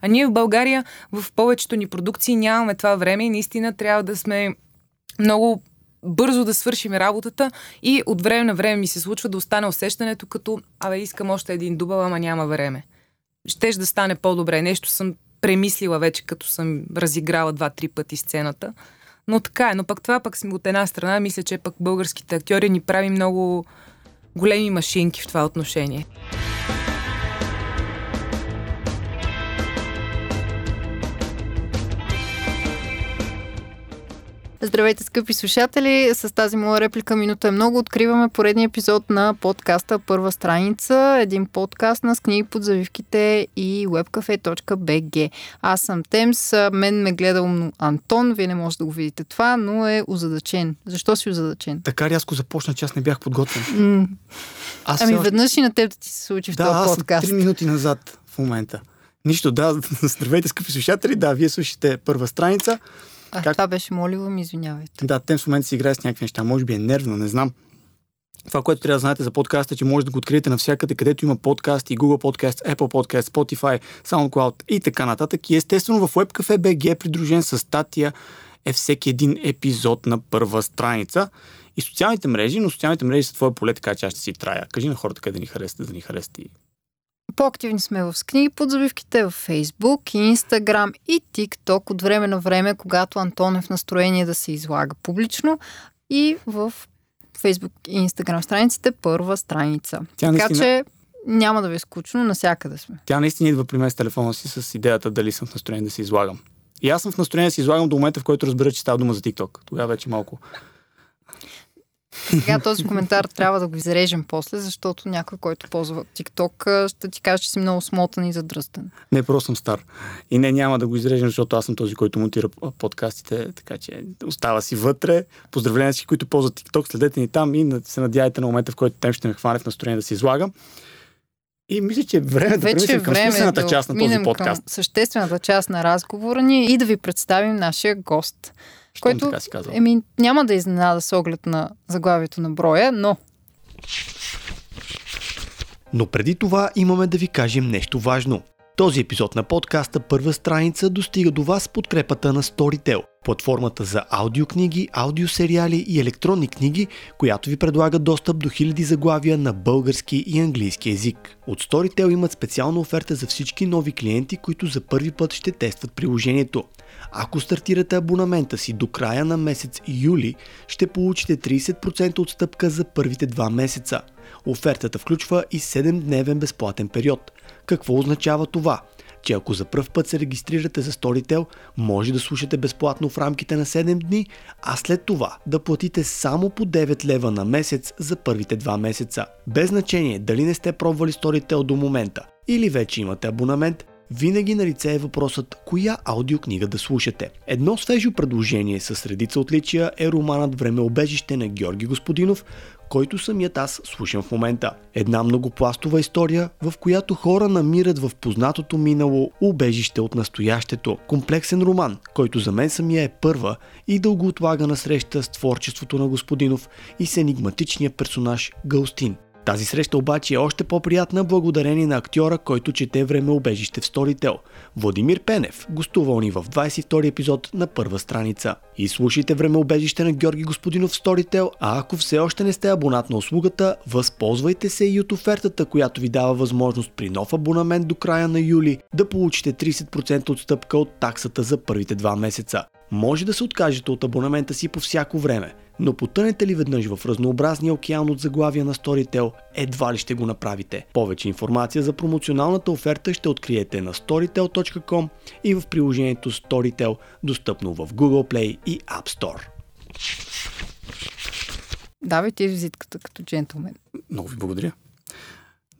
А ние в България в повечето ни продукции нямаме това време и наистина трябва да сме много бързо да свършим работата и от време на време ми се случва да остане усещането като абе искам още един дубъл, ама няма време. Щеш да стане по-добре. Нещо съм премислила вече, като съм разиграла два-три пъти сцената. Но така е. Но пък това пък от една страна мисля, че пък българските актьори ни прави много големи машинки в това отношение. Здравейте, скъпи слушатели! С тази моя реплика минута е много. Откриваме поредния епизод на подкаста Първа страница. Един подкаст на с книги под завивките и webcafe.bg. Аз съм Темс, мен ме гледа умно Антон, вие не можете да го видите това, но е озадачен. Защо си озадачен? Така рязко започна, че аз не бях подготвен. Mm. Аз ами веднъж и на теб да ти се случи в да, този подкаст. Да, три минути назад в момента. Нищо, да, здравейте, скъпи слушатели, да, вие слушате първа страница. А, как... това беше моливо, ми извинявайте. Да, тем в момента си играе с някакви неща. Може би е нервно, не знам. Това, което трябва да знаете за подкаста, е, че може да го откриете навсякъде, където има подкаст и Google Podcast, Apple Podcast, Spotify, SoundCloud и така нататък. И естествено в WebCafe BG е придружен с статия е всеки един епизод на първа страница. И социалните мрежи, но социалните мрежи са твое поле, така че аз ще си трая. Кажи на хората къде да ни харесат, да ни харесат и по-активни сме в книги под забивките в Facebook, Instagram и TikTok от време на време, когато Антон е в настроение да се излага публично и в Facebook и Instagram страниците първа страница. Тя така наистина... че няма да ви е скучно, насякъде сме. Тя наистина идва при мен с телефона си с идеята дали съм в настроение да се излагам. И аз съм в настроение да се излагам до момента, в който разбера, че става дума за TikTok. Тогава вече малко сега този коментар трябва да го изрежем после, защото някой, който ползва TikTok, ще ти каже, че си много смотан и задръстен. Не, просто съм стар. И не, няма да го изрежем, защото аз съм този, който монтира подкастите, така че остава си вътре. Поздравления всички, които ползват TikTok, следете ни там и се надявайте на момента, в който тем ще ме хване в настроение да се излагам. И мисля, че е време да премислим към смислената да част на този подкаст. съществената част на разговора ни и да ви представим нашия гост. Щом който, така си казал. Еми, няма да изненада с оглед на заглавието на броя, но... Но преди това имаме да ви кажем нещо важно. Този епизод на подкаста Първа страница достига до вас подкрепата на Storytel, платформата за аудиокниги, аудиосериали и електронни книги, която ви предлага достъп до хиляди заглавия на български и английски язик. От Storytel имат специална оферта за всички нови клиенти, които за първи път ще тестват приложението. Ако стартирате абонамента си до края на месец юли, ще получите 30% отстъпка за първите два месеца. Офертата включва и 7-дневен безплатен период. Какво означава това? че ако за първ път се регистрирате за Storytel, може да слушате безплатно в рамките на 7 дни, а след това да платите само по 9 лева на месец за първите 2 месеца. Без значение дали не сте пробвали Storytel до момента или вече имате абонамент, винаги на лице е въпросът коя аудиокнига да слушате. Едно свежо предложение с редица отличия е романът Времеобежище на Георги Господинов, който самият аз слушам в момента. Една многопластова история, в която хора намират в познатото минало убежище от настоящето. Комплексен роман, който за мен самия е първа и дълго на среща с творчеството на Господинов и с енигматичния персонаж Галстин. Тази среща обаче е още по-приятна благодарение на актьора, който чете време обежище в Storytel. Владимир Пенев, гостувал ни в 22 епизод на първа страница. И слушайте време обежище на Георги Господинов в Storytel, а ако все още не сте абонат на услугата, възползвайте се и от офертата, която ви дава възможност при нов абонамент до края на юли да получите 30% отстъпка от таксата за първите два месеца. Може да се откажете от абонамента си по всяко време, но потънете ли веднъж в разнообразния океан от заглавия на Storytel, едва ли ще го направите. Повече информация за промоционалната оферта ще откриете на storytel.com и в приложението Storytel, достъпно в Google Play и App Store. Давайте визитката като джентлмен. Много ви благодаря.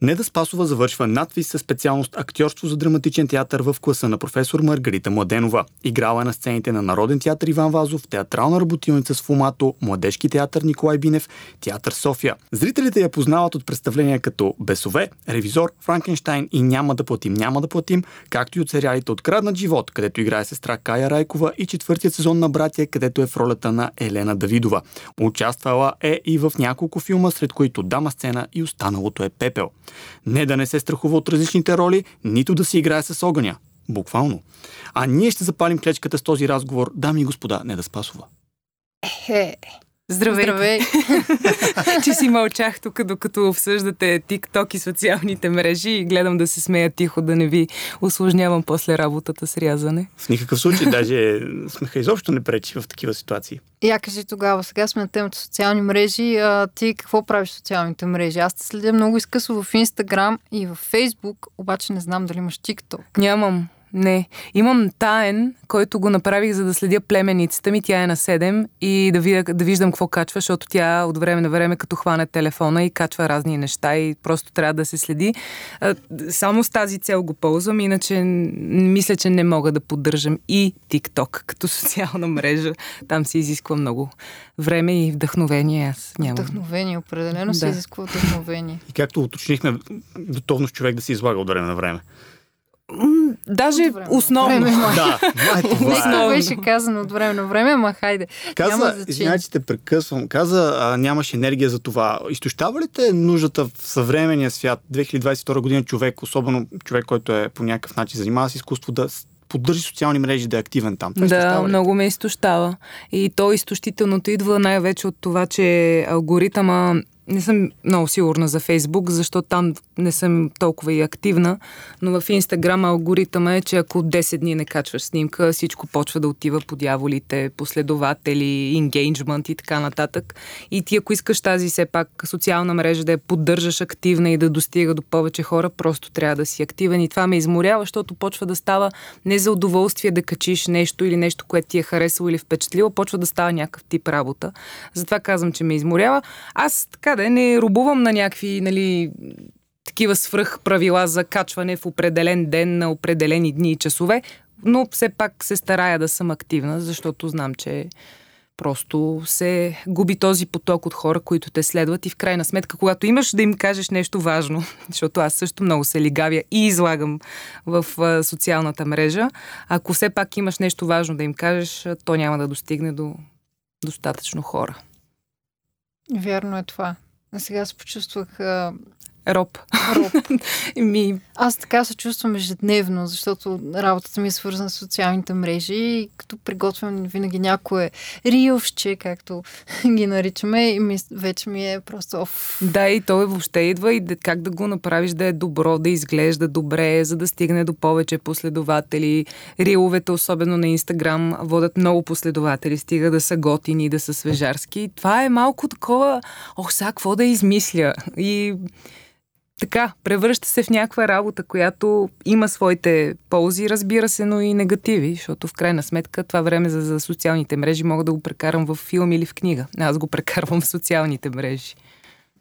Неда Спасова завършва надвис със специалност актьорство за драматичен театър в класа на професор Маргарита Младенова. Играла е на сцените на Народен театър Иван Вазов, театрална работилница с Фумато, Младежки театър Николай Бинев, театър София. Зрителите я познават от представления като Бесове, Ревизор, Франкенштайн и Няма да платим, няма да платим, както и от сериалите Откраднат живот, където играе сестра Кая Райкова и четвъртият сезон на Братия, където е в ролята на Елена Давидова. Участвала е и в няколко филма, сред които Дама сцена и Останалото е пепел. Не да не се страхува от различните роли, нито да си играе с огъня. Буквално. А ние ще запалим клечката с този разговор, дами и господа, не да спасова. Е, Здравейте. здравей. че си мълчах тук, докато обсъждате TikTok и социалните мрежи и гледам да се смея тихо, да не ви осложнявам после работата с рязане. В никакъв случай, даже смеха изобщо не пречи в такива ситуации. Я кажи тогава, сега сме на темата социални мрежи. А, ти какво правиш в социалните мрежи? Аз те следя много изкъсо в Инстаграм и в Фейсбук, обаче не знам дали имаш TikTok. Нямам. Не. Имам таен, който го направих, за да следя племеницата ми. Тя е на 7 и да, видя, да виждам какво качва, защото тя от време на време като хване телефона и качва разни неща и просто трябва да се следи. Само с тази цел го ползвам, иначе мисля, че не мога да поддържам и TikTok като социална мрежа. Там се изисква много време и вдъхновение. Аз нямам. Вдъхновение, определено се Да. изисква вдъхновение. И както уточнихме, готовност човек да се излага от време на време. Даже време основно. време. Да, Нека е. Беше казано от време на време, ма хайде. Каза, извинявай, че те прекъсвам, каза, а, нямаш енергия за това. Изтощава ли те нуждата в съвременния свят, 2022 година човек, особено човек, който е по някакъв начин занимава с изкуство, да поддържи социални мрежи, да е активен там? Това Да, много ме изтощава. И то изтощителното идва най-вече от това, че алгоритъма не съм много сигурна за Фейсбук, защото там не съм толкова и активна, но в Инстаграм алгоритъма е, че ако 10 дни не качваш снимка, всичко почва да отива по дяволите, последователи, engagement и така нататък. И ти ако искаш тази все пак социална мрежа да я поддържаш активна и да достига до повече хора, просто трябва да си активен. И това ме изморява, защото почва да става не за удоволствие да качиш нещо или нещо, което ти е харесало или впечатлило, почва да става някакъв тип работа. Затова казвам, че ме изморява. Аз така да е, не рубувам на някакви, нали, такива свръх правила за качване в определен ден на определени дни и часове, но все пак се старая да съм активна, защото знам, че просто се губи този поток от хора, които те следват и в крайна сметка, когато имаш да им кажеш нещо важно, защото аз също много се лигавя и излагам в социалната мрежа, ако все пак имаш нещо важно да им кажеш, то няма да достигне до достатъчно хора. Вярно е това. А сега се почувствах а, Роб. роб. Ми, Аз така се чувствам ежедневно, защото работата ми е свързана с социалните мрежи и като приготвям винаги някое рилвче, както ги наричаме, и ми, вече ми е просто оф. Да, и той въобще идва и как да го направиш да е добро, да изглежда добре, за да стигне до повече последователи. Риловете, особено на Инстаграм, водят много последователи, стига да са готини, да са свежарски. Това е малко такова, ох, сега какво да измисля? И така, превръща се в някаква работа, която има своите ползи, разбира се, но и негативи, защото в крайна сметка това време за, за социалните мрежи мога да го прекарам в филм или в книга. Аз го прекарвам в социалните мрежи.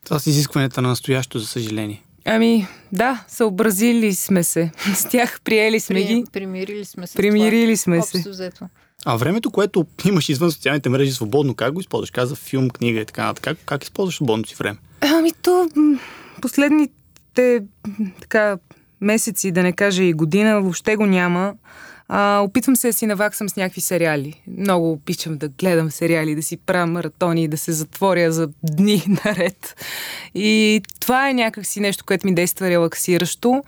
Това са изискванията на настоящо, за съжаление. Ами, да, съобразили сме се. С тях приели сме ги. Примирили сме се. Примирили сме се. Взето. А времето, което имаш извън социалните мрежи свободно, как го използваш? Каза филм, книга и така нататък. Как, как използваш свободното си време? Ами то, последните м, така, месеци, да не кажа и година, въобще го няма. А, опитвам се да си наваксам с някакви сериали. Много обичам да гледам сериали, да си правя маратони, да се затворя за дни наред. И това е някакси нещо, което ми действа релаксиращо.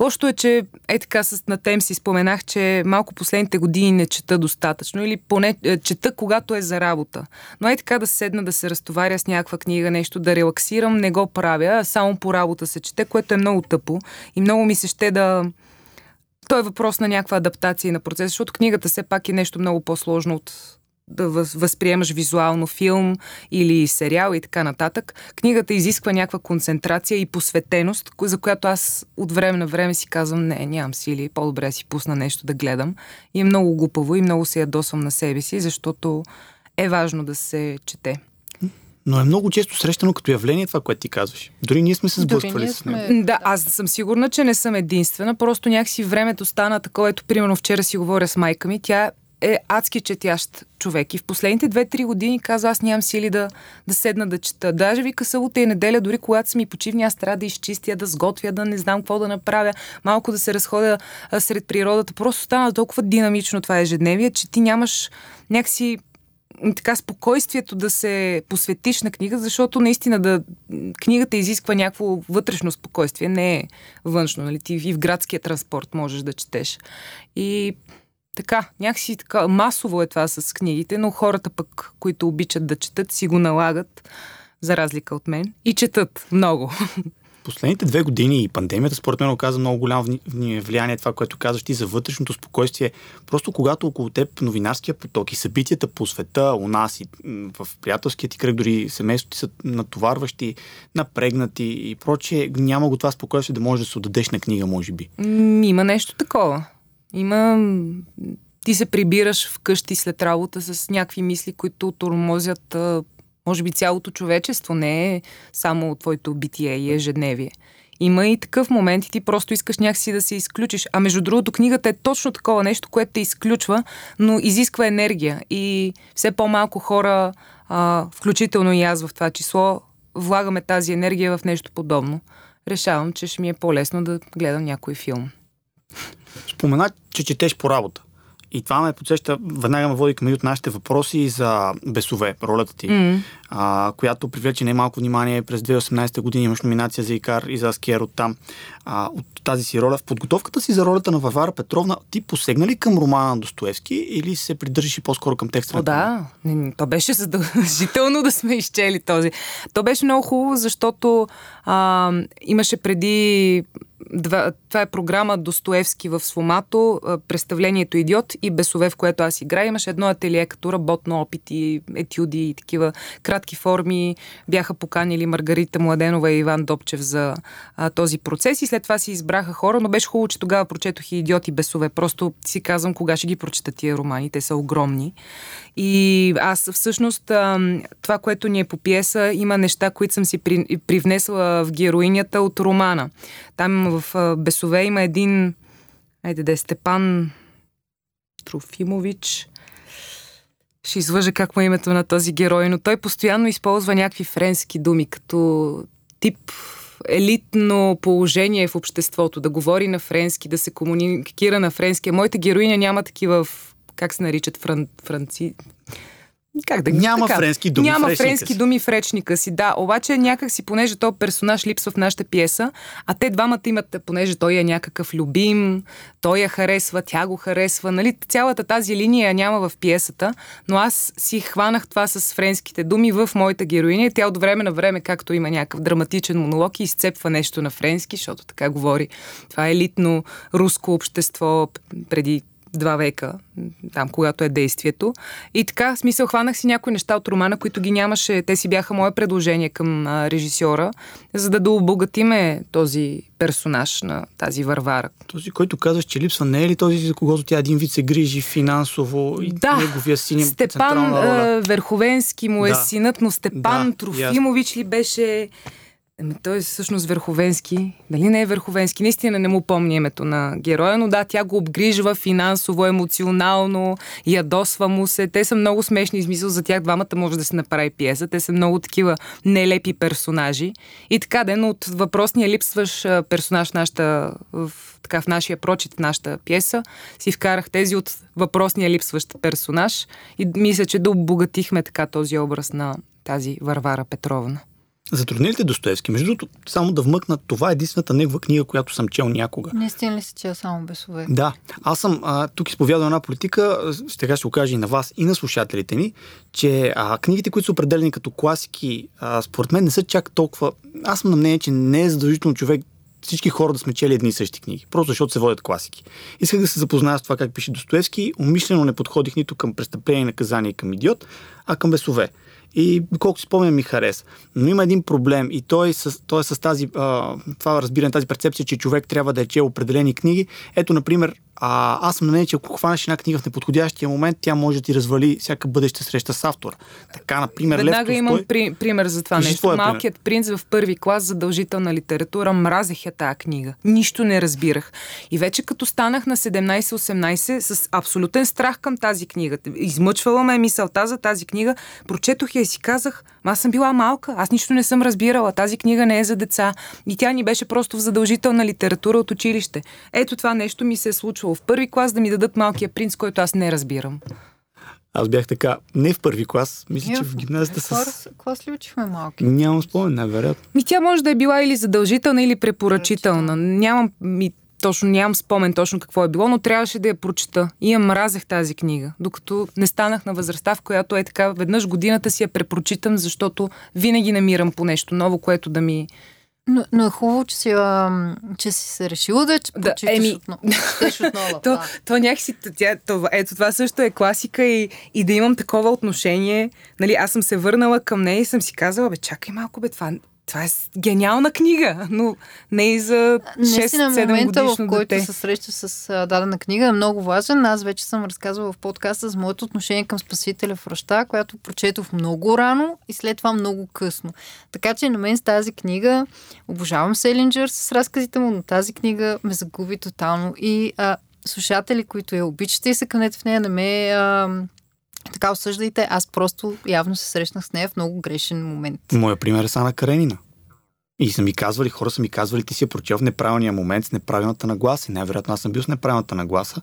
Лошото е, че е така с на тем си споменах, че малко последните години не чета достатъчно или поне е, чета когато е за работа. Но е така да седна, да се разтоваря с някаква книга, нещо да релаксирам, не го правя, само по работа се чете, което е много тъпо и много ми се ще да той е въпрос на някаква адаптация на процеса, защото книгата все пак е нещо много по-сложно от да въз- възприемаш визуално филм или сериал и така нататък. Книгата изисква някаква концентрация и посветеност, за която аз от време на време си казвам, не, нямам сили, по-добре си пусна нещо да гледам. И е много глупаво и много се ядосвам на себе си, защото е важно да се чете. Но е много често срещано като явление това, което ти казваш. Дори ние сме се сблъсквали ние с него. сме- Да, аз съм сигурна, че не съм единствена. Просто някакси времето стана такова. Ето, примерно, вчера си говоря с майка ми. Тя е адски четящ човек. И в последните 2-3 години каза, аз нямам сили да, да седна да чета. Даже вика събота и неделя, дори когато са ми почивни, аз трябва да изчистя, да сготвя, да не знам какво да направя, малко да се разходя а, сред природата. Просто стана толкова динамично това ежедневие, че ти нямаш някакси така спокойствието да се посветиш на книга, защото наистина да, книгата изисква някакво вътрешно спокойствие, не е външно. Нали? Ти и в градския транспорт можеш да четеш. И така, някакси така масово е това с книгите, но хората пък, които обичат да четат, си го налагат, за разлика от мен, и четат много. Последните две години и пандемията, според мен, оказа много голямо влияние това, което казваш ти за вътрешното спокойствие. Просто когато около теб новинарския поток и събитията по света, у нас и в приятелския ти кръг, дори семейството ти са натоварващи, напрегнати и прочее, няма го това спокойствие да можеш да се отдадеш на книга, може би. Има нещо такова. Има ти се прибираш вкъщи след работа с някакви мисли, които тормозят може би цялото човечество, не е само твоето битие и ежедневие. Има и такъв момент и ти просто искаш някакси да се изключиш. А между другото, книгата е точно такова нещо, което те изключва, но изисква енергия. И все по-малко хора, а, включително и аз в това число, влагаме тази енергия в нещо подобно. Решавам, че ще ми е по-лесно да гледам някой филм. Спомена, че четеш по работа. И това ме подсеща, веднага ме води към един от нашите въпроси за Бесове, ролята ти, mm. а, която привлече немалко внимание. През 2018 година имаш номинация за Икар и за Аскер от там. А, от тази си роля. В подготовката си за ролята на Варвара Петровна, ти посегна ли към романа на Достоевски или се придържаш и по-скоро към текста? О, да. То беше задължително да сме изчели този. То беше много хубаво, защото а, имаше преди два, това е програма Достоевски в Сломато, представлението Идиот и Бесове, в което аз играя. Имаше едно ателие като работно опити, етюди и такива кратки форми. Бяха поканили Маргарита Младенова и Иван Добчев за а, този процес и след това си избраха хора, но беше хубаво, че тогава прочетох и Идиот и Бесове. Просто си казвам кога ще ги прочета тия романи. Те са огромни. И аз всъщност това, което ни е по пиеса, има неща, които съм си привнесла в героинята от романа. Там в Бесове има един, айде да е Степан Трофимович, ще излъжа как му е името на този герой, но той постоянно използва някакви френски думи, като тип елитно положение в обществото, да говори на френски, да се комуникира на френски. Моята героиня няма такива в как се наричат фран, франци... Как да Няма така, френски думи Няма в френски си. думи в речника си, да. Обаче някак си, понеже този персонаж липсва в нашата пиеса, а те двамата имат, понеже той е някакъв любим, той я харесва, тя го харесва, нали? Цялата тази линия няма в пиесата, но аз си хванах това с френските думи в моята героиня. Тя от време на време, както има някакъв драматичен монолог и изцепва нещо на френски, защото така говори. Това е елитно руско общество преди два века, там, когато е действието. И така, в смисъл, хванах си някои неща от романа, които ги нямаше. Те си бяха мое предложение към а, режисьора, за да дообогатиме този персонаж на тази Варвара. Този, който казваш, че липсва, не е ли този, за когото тя един вид се грижи финансово и да, неговия син Степан а, Верховенски му е да. синът, но Степан да, Трофимович ли беше Еми, той е всъщност Верховенски. Дали не е Верховенски? Наистина не му помня името на героя, но да, тя го обгрижва финансово, емоционално, ядосва му се. Те са много смешни, измисъл за тях двамата може да се направи пиеса. Те са много такива нелепи персонажи. И така, ден от въпросния липсваш персонаж в, нашата, в, така, в нашия прочит, в нашата пиеса, си вкарах тези от въпросния липсващ персонаж и мисля, че да обогатихме така този образ на тази Варвара Петровна. Затрудни ли те Достоевски? Между другото, само да вмъкна, това е единствената негова книга, която съм чел някога. Не ли си чел само бесове? Да. Аз съм а, тук изповядал една политика, сега ще го кажа и на вас, и на слушателите ни, че а, книгите, които са определени като класики, а, според мен не са чак толкова... Аз съм на мнение, че не е задължително човек всички хора да сме чели едни и същи книги, просто защото се водят класики. Исках да се запозная с това как пише Достоевски, умишлено не подходих нито към престъпление, наказание и към идиот, а към бесове и колкото спомням ми хареса. Но има един проблем и той е с, той е с тази, а, това разбиране, тази перцепция, че човек трябва да е чел определени книги. Ето, например, а, аз съм на мнение, че ако хванеш една книга в неподходящия момент, тя може да ти развали всяка бъдеща среща с автора. Така, например, Веднага Лев имам при, пример за това Кажи нещо. Малкият принц в първи клас задължителна литература мразех я тази книга. Нищо не разбирах. И вече като станах на 17-18 с абсолютен страх към тази книга. Измъчвала ме мисълта за тази книга. Прочетох я и си казах, аз съм била малка, аз нищо не съм разбирала. Тази книга не е за деца. И тя ни беше просто в задължителна литература от училище. Ето това нещо ми се е случвало в първи клас да ми дадат малкия принц, който аз не разбирам. Аз бях така, не в първи клас, мисля, че в гимназията с клас ли учихме малки? Нямам спомен, най-вероятно. Ми тя може да е била или задължителна, или препоръчителна. Нямам ми точно нямам спомен точно какво е било, но трябваше да я прочета. И я мразех тази книга, докато не станах на възрастта, в която е така, веднъж годината си я препрочитам, защото винаги намирам по нещо ново, което да ми... Но, но е хубаво, че си, а, че си се решила да, че Да, еми- отново. То, да. то някакси, тя, това, ето това също е класика и, и да имам такова отношение. Нали, аз съм се върнала към нея и съм си казала, бе, чакай малко, бе, това, това е гениална книга, но не и за Наистина 6-7 момента, в който дете. се срещаш с дадена книга е много важен. Аз вече съм разказвала в подкаста за моето отношение към Спасителя в ръща, която прочетох много рано и след това много късно. Така че на мен с тази книга обожавам Селинджер с разказите му, но тази книга ме загуби тотално и а, слушатели, които я обичате и се кънете в нея, не ме а, така осъждайте. Аз просто явно се срещнах с нея в много грешен момент. Моя пример е с Ана Каренина. И са ми казвали, хора са ми казвали, ти си я прочел в неправилния момент с неправилната нагласа. И най-вероятно аз съм бил с неправилната нагласа.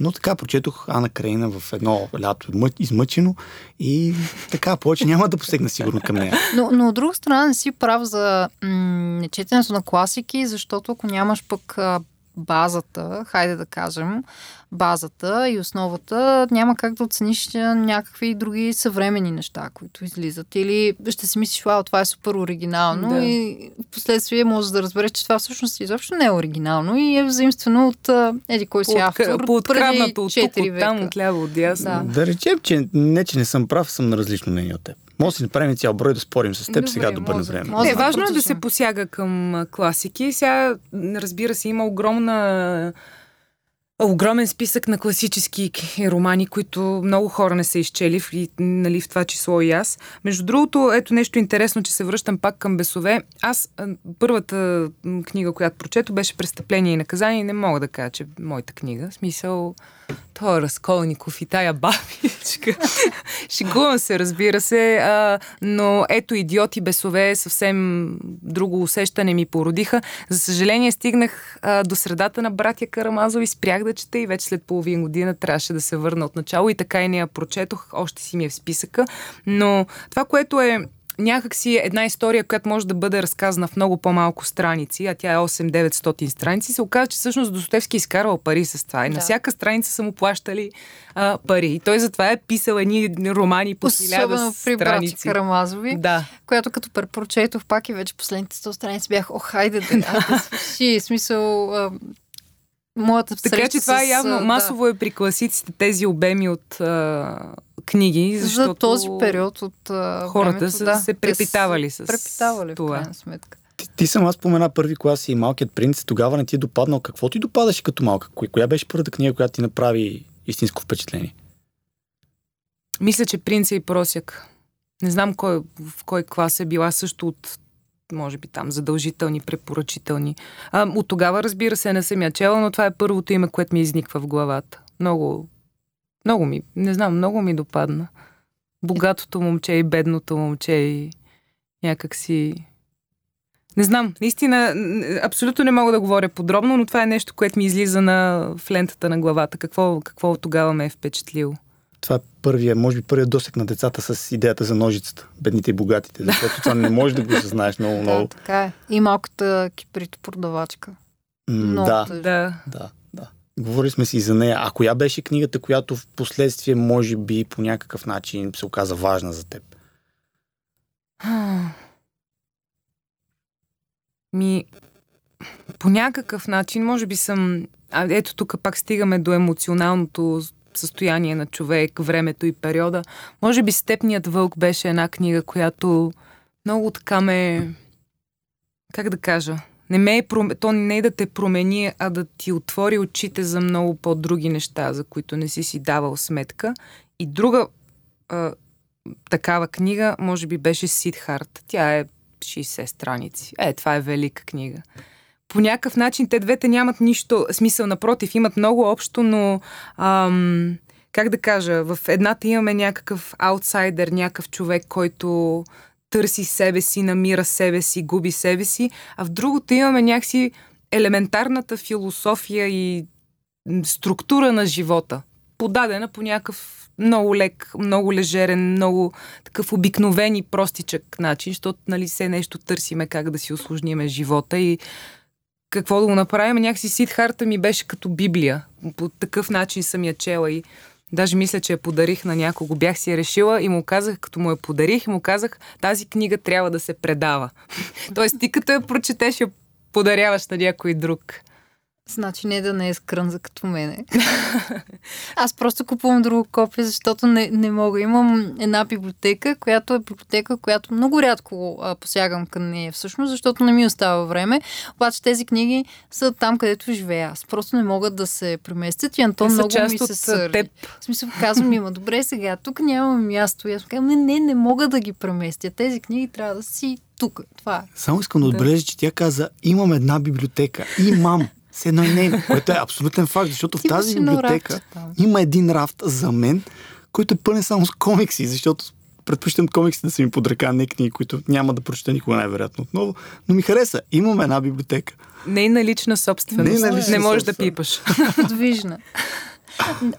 Но така прочетох Ана Каренина в едно лято мъ- измъчено и така повече няма да посегна сигурно към нея. Но, но от друга страна не си прав за м- нечетенето на класики, защото ако нямаш пък а, базата, хайде да кажем, базата и основата, няма как да оцениш някакви други съвремени неща, които излизат. Или ще си мислиш, вау, това е супер оригинално Да. и в последствие можеш да разбереш, че това всъщност изобщо не е оригинално и е взаимствено от еди кой си автор преди По-откраднато от тук, 4 от там, века. от ляво, от дясно. Да. Да речем, че не, че не съм прав, съм на различно мнение от теб. Може да си направим цял брой да спорим с теб Добре, сега до бърне може. време. Не, важно е да се посяга към класики. Сега, разбира се, има огромна огромен списък на класически романи, които много хора не са изчели, в- нали, в това число и аз. Между другото, ето нещо интересно, че се връщам пак към Бесове. Аз първата книга, която прочето, беше Престъпление и наказание. Не мога да кажа, че е моята книга. В смисъл, той е Разколников и тая бабичка. Шегувам се, разбира се, а, но ето идиоти бесове, съвсем друго усещане ми породиха. За съжаление стигнах а, до средата на братя Карамазови, спрях да чета и вече след половин година трябваше да се върна от начало и така и не я прочетох, още си ми е в списъка. Но това, което е някак си една история, която може да бъде разказана в много по-малко страници, а тя е 8-900 страници, се оказа, че всъщност Достоевски е изкарвал пари с това. И на Да. всяка страница са му плащали а, пари. И той затова е писал едни романи по Особено при братя страници. Карамазови. Да. която като препрочетох пак и вече последните 100 страници бях, о, хайде да, да свърши. Смисъл, а, моята Така среща че това с, е явно а, масово е при класиците тези обеми от а, книги, да, защото за този период от а, хората времето, са да, се препитавали с препитавали това. в крайна сметка. Ти, ти сама спомена първи клас и малкият принц. Тогава не ти е допаднал. Какво ти допадаше като малка? Коя беше първата книга, която ти направи истинско впечатление? Мисля, че Принца и Просяк. Не знам кой, в кой клас е била също от може би там задължителни, препоръчителни. А, от тогава, разбира се, не съм я чела, но това е първото име, което ми изниква в главата. Много, много ми, не знам, много ми допадна. Богатото момче и бедното момче и някак си... Не знам, наистина, абсолютно не мога да говоря подробно, но това е нещо, което ми излиза на, в лентата на главата. Какво, какво тогава ме е впечатлило. Това е първия, може би първият досек на децата с идеята за ножицата. Бедните и богатите. Защото това не можеш да го осъзнаеш много, Да, много. така е. И малката киприто продавачка. М, Много да. Да. да, да. Говорили сме си и за нея. А коя беше книгата, която в последствие, може би, по някакъв начин се оказа важна за теб? Ми, по някакъв начин, може би съм... А, ето тук пак стигаме до емоционалното състояние на човек, времето и периода. Може би Степният вълк беше една книга, която много така ме... Как да кажа? Не ме е, пром- то не е да те промени, а да ти отвори очите за много по-други неща, за които не си си давал сметка. И друга а, такава книга, може би беше Сидхарт. Тя е 60 страници. Е, това е велика книга. По някакъв начин те двете нямат нищо смисъл, напротив, имат много общо, но ам, как да кажа, в едната имаме някакъв аутсайдер, някакъв човек, който търси себе си, намира себе си, губи себе си, а в другото имаме някакси елементарната философия и структура на живота. подадена по някакъв много лек, много лежерен, много такъв обикновен и простичък начин, защото нали все нещо търсиме как да си осложниме живота и какво да го направим. Някакси Сидхарта ми беше като Библия. По такъв начин съм я чела и Даже мисля, че я подарих на някого. Бях си я решила и му казах, като му я подарих, му казах, тази книга трябва да се предава. Тоест, ти като я прочетеш, я подаряваш на някой друг. Значи не да не е скрънза като мене. Аз просто купувам друго копие, защото не, не мога. Имам една библиотека, която е библиотека, която много рядко а, посягам към нея всъщност, защото не ми остава време. Обаче тези книги са там, където живея. Аз просто не могат да се преместят и Антон много ми се сърди. Теб. В смисъл, казвам има добре сега, тук няма място. И аз казвам, не, не, не мога да ги преместя. Тези книги трябва да си тук. Това е. Само искам да отбележа, че тя каза, имам една библиотека. Имам. С едно и не, което е абсолютен факт, защото в тази библиотека има един рафт за мен, който е пълен само с комикси, защото предпочитам комикси да са ми под ръка, не книги, които няма да прочета никога най-вероятно отново, но ми хареса. Имам една библиотека. Нейна лична собственост. Нейна лична не можеш да пипаш. Подвижна.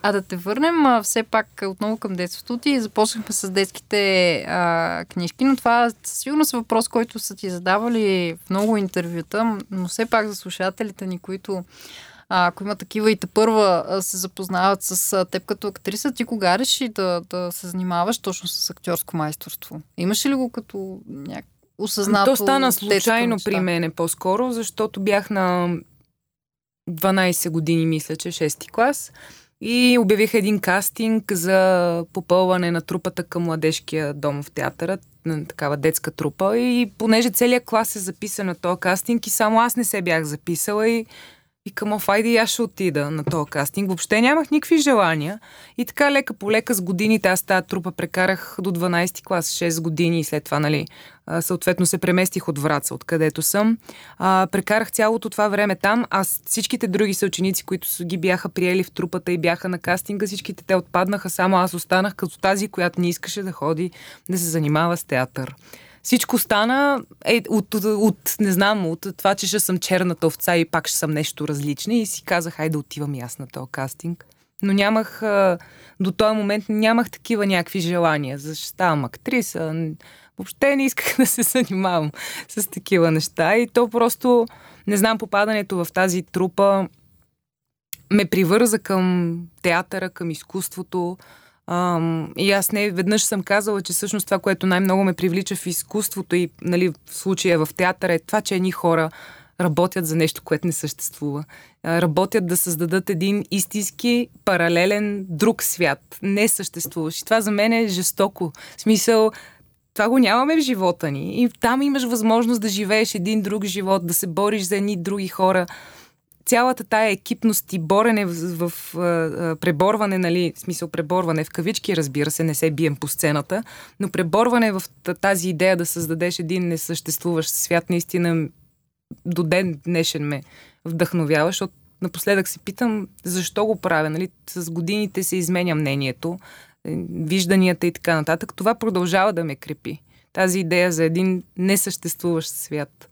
А да те върнем а, все пак отново към детството ти. Започнахме с детските а, книжки, но това сигурно е въпрос, който са ти задавали в много интервюта, но все пак за слушателите ни, които а, ако има такива и те първа се запознават с теб като актриса, ти кога реши да, да се занимаваш точно с актьорско майсторство? Имаш ли го като някак осъзнато? То стана случайно при мене по-скоро, защото бях на 12 години, мисля, че 6 клас. И обявиха един кастинг за попълване на трупата към младежкия дом в театъра, на такава детска трупа. И понеже целият клас е записан на този кастинг и само аз не се бях записала и Викам, айде и аз ще отида на този кастинг. Въобще нямах никакви желания. И така лека по лека с годините, аз тази трупа прекарах до 12 клас, 6 години и след това, нали, съответно се преместих от Враца, откъдето съм. А, прекарах цялото това време там. Аз всичките други съученици, които ги бяха приели в трупата и бяха на кастинга, всичките те отпаднаха, само аз останах като тази, която не искаше да ходи да се занимава с театър всичко стана е, от, от, от, не знам, от това, че ще съм черната овца и пак ще съм нещо различно и си казах, хайде отивам и аз на този кастинг. Но нямах, до този момент нямах такива някакви желания. За ще ставам актриса. Въобще не исках да се занимавам с такива неща. И то просто, не знам, попадането в тази трупа ме привърза към театъра, към изкуството. Ам, и аз не веднъж съм казала, че всъщност това, което най-много ме привлича в изкуството и нали, в случая в театъра е това, че едни хора работят за нещо, което не съществува. Работят да създадат един истински, паралелен, друг свят. Не съществуващ. И това за мен е жестоко. В смисъл, това го нямаме в живота ни. И там имаш възможност да живееш един друг живот, да се бориш за едни други хора цялата тая екипност и борене в, в, в преборване, нали, в смисъл преборване в кавички, разбира се, не се бием по сцената, но преборване в тази идея да създадеш един несъществуващ свят, наистина до ден днешен ме вдъхновява, защото напоследък се питам защо го правя. Нали? С годините се изменя мнението, е, вижданията и така нататък. Това продължава да ме крепи. Тази идея за един несъществуващ свят.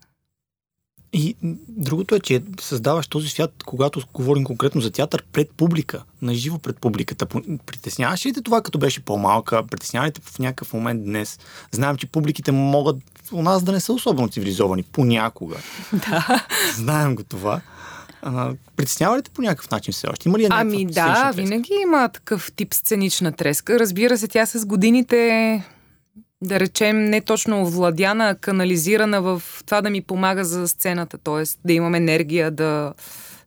И другото е, че създаваш този свят, когато говорим конкретно за театър, пред публика, наживо пред публиката. Притесняваш ли те това, като беше по-малка? Притеснява ли те в някакъв момент днес? Знаем, че публиките могат у нас да не са особено цивилизовани понякога. Да. Знаем го това. А, притеснява ли те по някакъв начин все още? Има ли Ами да, винаги има такъв тип сценична треска. Разбира се, тя с годините да речем, не точно овладяна, а канализирана в това да ми помага за сцената, т.е. да имам енергия, да,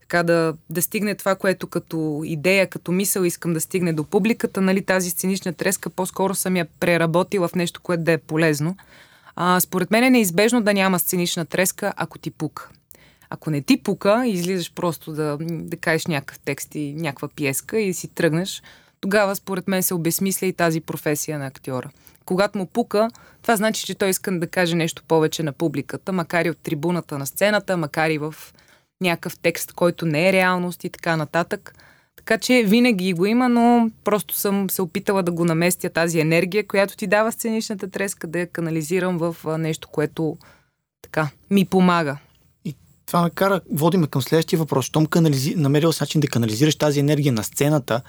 така да, да стигне това, което като идея, като мисъл искам да стигне до публиката. Нали, тази сценична треска по-скоро съм я преработила в нещо, което да е полезно. А, според мен е неизбежно да няма сценична треска, ако ти пука. Ако не ти пука и излизаш просто да, да кажеш някакъв текст и някаква пиеска и си тръгнеш, тогава според мен се обесмисля и тази професия на актьора когато му пука, това значи, че той иска да каже нещо повече на публиката, макар и от трибуната на сцената, макар и в някакъв текст, който не е реалност и така нататък. Така че винаги го има, но просто съм се опитала да го наместя тази енергия, която ти дава сценичната треска, да я канализирам в нещо, което така ми помага. И това ме кара, водиме към следващия въпрос. Щом канализи... намерил начин да канализираш тази енергия на сцената,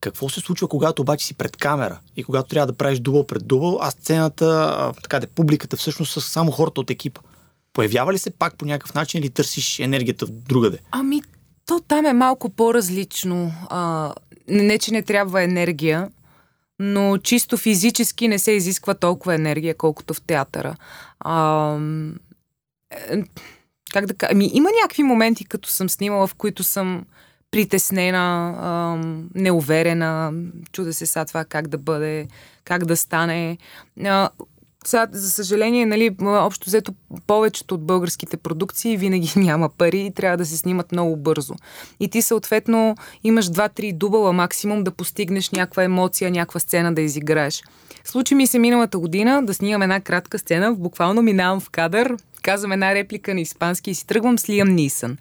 какво се случва, когато обаче си пред камера и когато трябва да правиш дубъл пред дубъл, а сцената, а, така де, публиката всъщност са само хората от екипа? Появява ли се пак по някакъв начин или търсиш енергията в другаде? Ами, то там е малко по-различно. А, не, че не трябва енергия, но чисто физически не се изисква толкова енергия, колкото в театъра. А, е, как да кажа? Ами, има някакви моменти, като съм снимала, в които съм притеснена, неуверена, чуда се сега това как да бъде, как да стане. Сега, за съжаление, нали, общо взето повечето от българските продукции винаги няма пари и трябва да се снимат много бързо. И ти съответно имаш 2-3 дубъла максимум да постигнеш някаква емоция, някаква сцена да изиграеш. Случи ми се миналата година да снимам една кратка сцена, буквално минавам в кадър, казвам една реплика на испански и си тръгвам с Лиам Нисън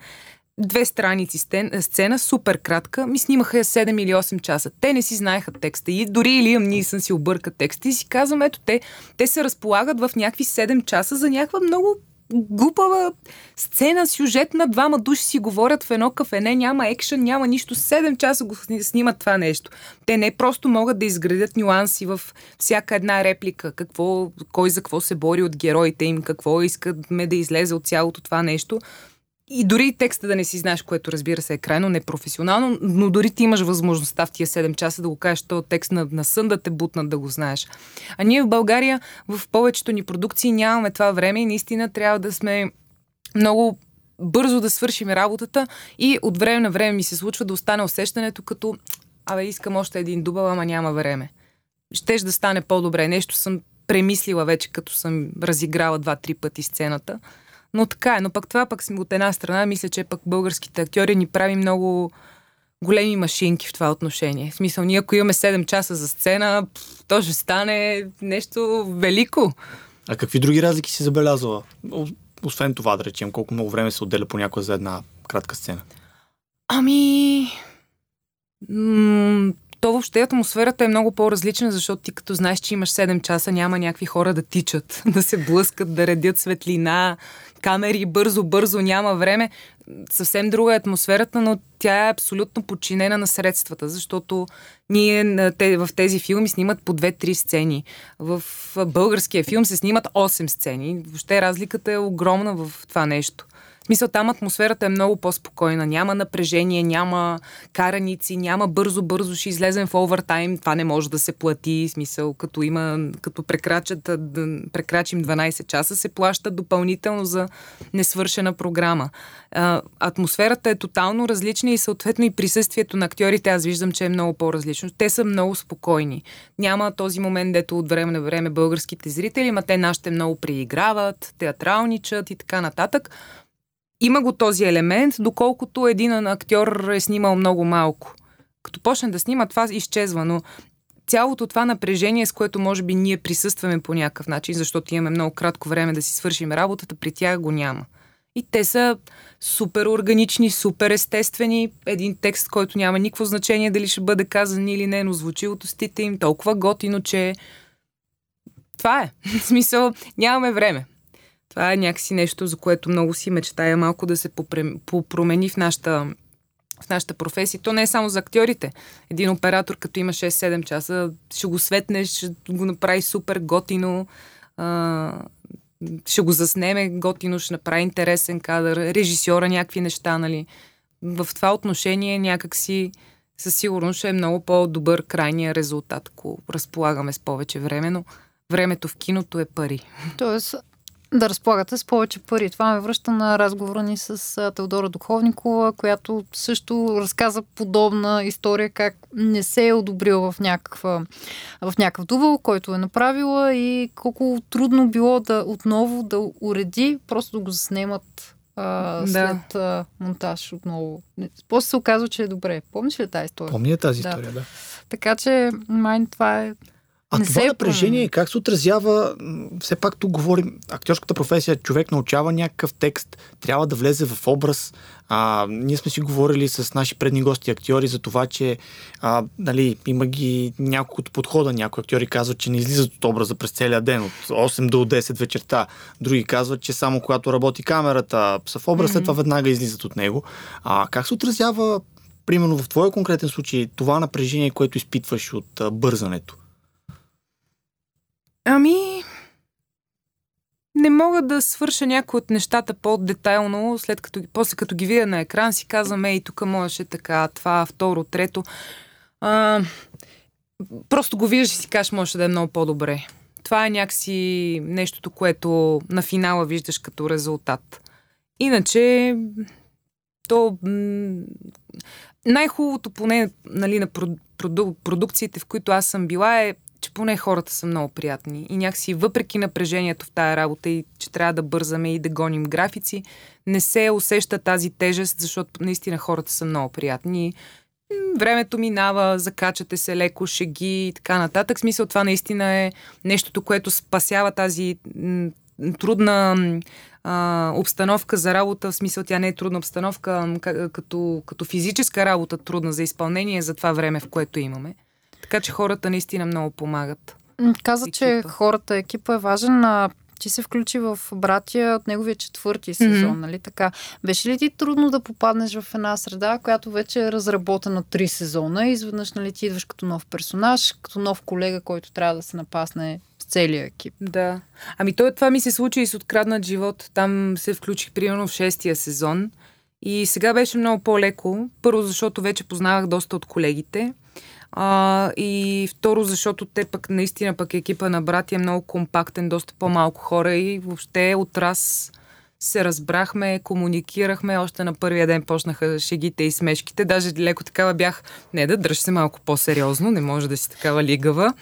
две страници сцена, супер кратка, ми снимаха я 7 или 8 часа. Те не си знаеха текста и дори Илиам Нисън си обърка текста и си казвам, ето те, те се разполагат в някакви 7 часа за някаква много глупава сцена, сюжет на двама души си говорят в едно кафене, няма екшен, няма нищо. 7 часа го снимат това нещо. Те не просто могат да изградят нюанси в всяка една реплика, какво, кой за какво се бори от героите им, какво искаме да излезе от цялото това нещо и дори текста да не си знаеш, което разбира се е крайно непрофесионално, но дори ти имаш възможността в тия 7 часа да го кажеш този текст на, на сън да те бутнат да го знаеш. А ние в България в повечето ни продукции нямаме това време и наистина трябва да сме много бързо да свършим работата и от време на време ми се случва да остане усещането като абе искам още един дубъл, ама няма време. Щеш да стане по-добре. Нещо съм премислила вече, като съм разиграла два-три пъти сцената. Но така е. Но пък това пък от една страна, мисля, че пък българските актьори ни прави много големи машинки в това отношение. В смисъл, ние ако имаме 7 часа за сцена, то ще стане нещо велико. А какви други разлики си забелязала? Освен това, да речем, колко много време се отделя понякога за една кратка сцена? Ами... М- то въобще атмосферата е много по-различна, защото ти като знаеш, че имаш 7 часа, няма някакви хора да тичат, да се блъскат, да редят светлина, камери, бързо, бързо, няма време. Съвсем друга е атмосферата, но тя е абсолютно подчинена на средствата, защото ние в тези филми снимат по 2-3 сцени. В българския филм се снимат 8 сцени. Въобще разликата е огромна в това нещо смисъл, там атмосферата е много по-спокойна. Няма напрежение, няма караници, няма бързо-бързо ще излезем в овертайм. Това не може да се плати. Смисъл, като има, като прекрачат, прекрачим 12 часа, се плаща допълнително за несвършена програма. А, атмосферата е тотално различна и съответно и присъствието на актьорите аз виждам, че е много по-различно. Те са много спокойни. Няма този момент, дето от време на време българските зрители, ма те нашите много прииграват, театралничат и така нататък има го този елемент, доколкото един актьор е снимал много малко. Като почне да снима, това изчезва, но цялото това напрежение, с което може би ние присъстваме по някакъв начин, защото имаме много кратко време да си свършим работата, при тях го няма. И те са супер органични, супер естествени. Един текст, който няма никакво значение дали ще бъде казан или не, но звучи им толкова готино, че това е. В смисъл, нямаме време. Това е някакси нещо, за което много си мечтая малко да се попромени в нашата в нашата професия. То не е само за актьорите. Един оператор, като има 6-7 часа, ще го светнеш, ще го направи супер готино, ще го заснеме готино, ще направи интересен кадър, режисьора някакви неща, нали. В това отношение някакси със сигурност ще е много по-добър крайния резултат, ако разполагаме с повече време, но времето в киното е пари. Тоест, да разполагате с повече пари. Това ме връща на разговора ни с Теодора Духовникова, която също разказа подобна история, как не се е одобрила в, някаква, в някакъв дубъл, който е направила и колко трудно било да отново да уреди, просто да го заснемат а, да. след а, монтаж отново. После се оказва, че е добре. Помниш ли тази история? Помня тази история, да. да. Така че, май това е А Не това се напрежение как се отразява? Все пак тук говорим, актьорската професия, човек научава някакъв текст, трябва да влезе в образ. А, ние сме си говорили с наши предни гости актьори за това, че а, нали, има ги няколкото подхода. Някои актьори казват, че не излизат от образа през целия ден, от 8 до 10 вечерта. Други казват, че само когато работи камерата, са в образ, след това веднага излизат от него. А, как се отразява, примерно в твоя конкретен случай, това напрежение, което изпитваш от а, бързането? Ами, не мога да свърша някои от нещата по-детайлно, след като, после като ги видя на екран си казвам, ей, тук можеше така, това, второ, трето. А, просто го виждаш и си кажеш, може да е много по-добре. Това е някакси нещото, което на финала виждаш като резултат. Иначе, то м- най-хубавото поне нали, на проду- проду- продукциите, в които аз съм била е че поне хората са много приятни. И някакси въпреки напрежението в тая работа и че трябва да бързаме и да гоним графици, не се усеща тази тежест, защото наистина хората са много приятни. Времето минава, закачате се леко, шеги и така нататък. Смисъл това наистина е нещото, което спасява тази трудна а, обстановка за работа. В смисъл тя не е трудна обстановка, като, като физическа работа трудна за изпълнение за това време, в което имаме. Така че хората наистина много помагат. Каза, че Екипа. хората, екипа е важен. А, ти се включи в братия от неговия четвърти сезон, Мгм. нали така? Беше ли ти трудно да попаднеш в една среда, която вече е разработена три сезона и изведнъж нали, ти идваш като нов персонаж, като нов колега, който трябва да се напасне с целия екип? Да. Ами то, това ми се случи и с откраднат живот. Там се включих примерно в шестия сезон. И сега беше много по-леко. Първо, защото вече познавах доста от колегите. А, и второ, защото те пък наистина пък екипа на брати е много компактен, доста по-малко хора и въобще от раз се разбрахме, комуникирахме. Още на първия ден почнаха шегите и смешките. Даже леко такава бях, не да дръж се малко по-сериозно, не може да си такава лигава.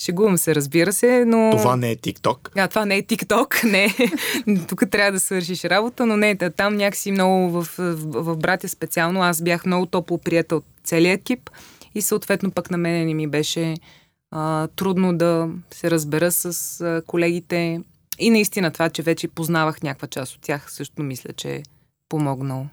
Шегувам се, разбира се, но... Това не е TikTok. А, това не е TikTok, не. Тук трябва да свършиш работа, но не, та- там някакси много в, в, в братя специално. Аз бях много топло приятел от целият екип и съответно пък на мене не ми беше а, трудно да се разбера с а, колегите. И наистина това, че вече познавах някаква част от тях, също мисля, че е помогнало.